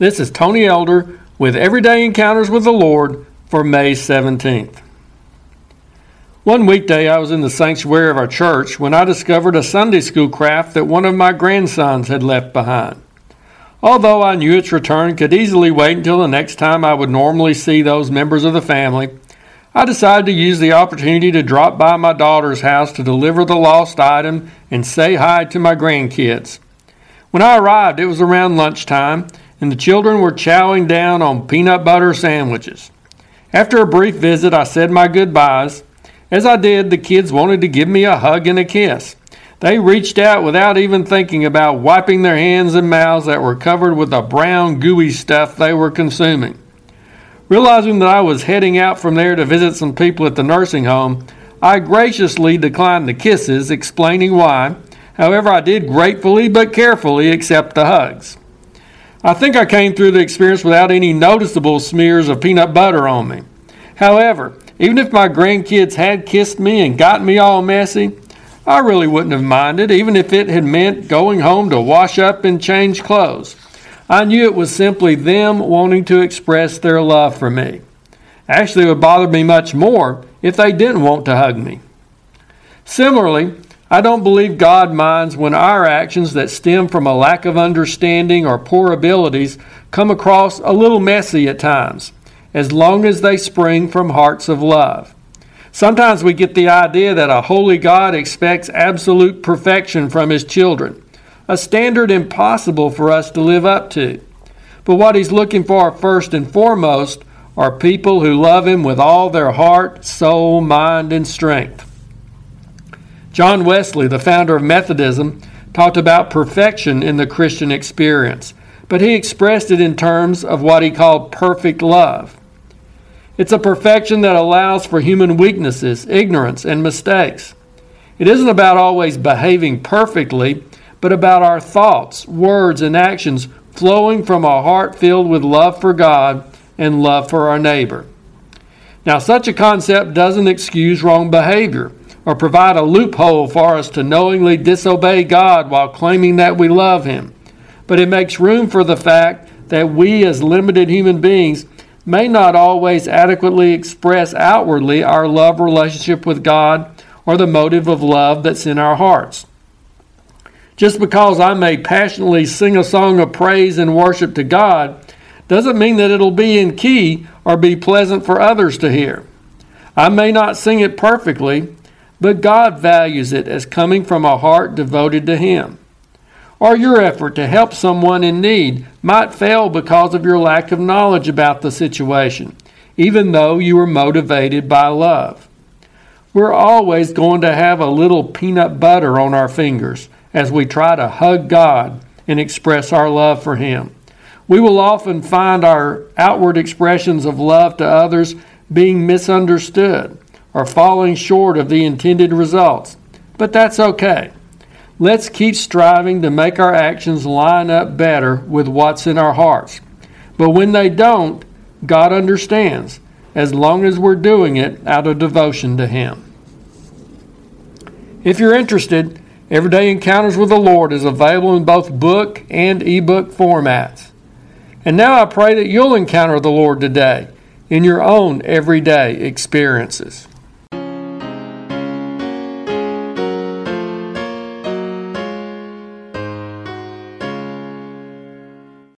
This is Tony Elder with Everyday Encounters with the Lord for May 17th. One weekday, I was in the sanctuary of our church when I discovered a Sunday school craft that one of my grandsons had left behind. Although I knew its return could easily wait until the next time I would normally see those members of the family, I decided to use the opportunity to drop by my daughter's house to deliver the lost item and say hi to my grandkids. When I arrived, it was around lunchtime, and the children were chowing down on peanut butter sandwiches. After a brief visit, I said my goodbyes. As I did, the kids wanted to give me a hug and a kiss. They reached out without even thinking about wiping their hands and mouths that were covered with the brown, gooey stuff they were consuming. Realizing that I was heading out from there to visit some people at the nursing home, I graciously declined the kisses, explaining why. However, I did gratefully but carefully accept the hugs. I think I came through the experience without any noticeable smears of peanut butter on me. However, even if my grandkids had kissed me and got me all messy, I really wouldn't have minded, even if it had meant going home to wash up and change clothes. I knew it was simply them wanting to express their love for me. Actually, it would bother me much more if they didn't want to hug me. Similarly, I don't believe God minds when our actions that stem from a lack of understanding or poor abilities come across a little messy at times, as long as they spring from hearts of love. Sometimes we get the idea that a holy God expects absolute perfection from his children, a standard impossible for us to live up to. But what he's looking for first and foremost are people who love him with all their heart, soul, mind, and strength. John Wesley, the founder of Methodism, talked about perfection in the Christian experience, but he expressed it in terms of what he called perfect love. It's a perfection that allows for human weaknesses, ignorance, and mistakes. It isn't about always behaving perfectly, but about our thoughts, words, and actions flowing from a heart filled with love for God and love for our neighbor. Now, such a concept doesn't excuse wrong behavior or provide a loophole for us to knowingly disobey God while claiming that we love Him. But it makes room for the fact that we, as limited human beings, may not always adequately express outwardly our love relationship with God or the motive of love that's in our hearts. Just because I may passionately sing a song of praise and worship to God doesn't mean that it'll be in key or be pleasant for others to hear. I may not sing it perfectly, but God values it as coming from a heart devoted to Him. Or your effort to help someone in need might fail because of your lack of knowledge about the situation, even though you were motivated by love. We're always going to have a little peanut butter on our fingers as we try to hug God and express our love for Him. We will often find our outward expressions of love to others being misunderstood or falling short of the intended results. But that's okay. Let's keep striving to make our actions line up better with what's in our hearts. But when they don't, God understands, as long as we're doing it out of devotion to Him. If you're interested, Everyday Encounters with the Lord is available in both book and ebook formats. And now I pray that you'll encounter the Lord today in your own everyday experiences.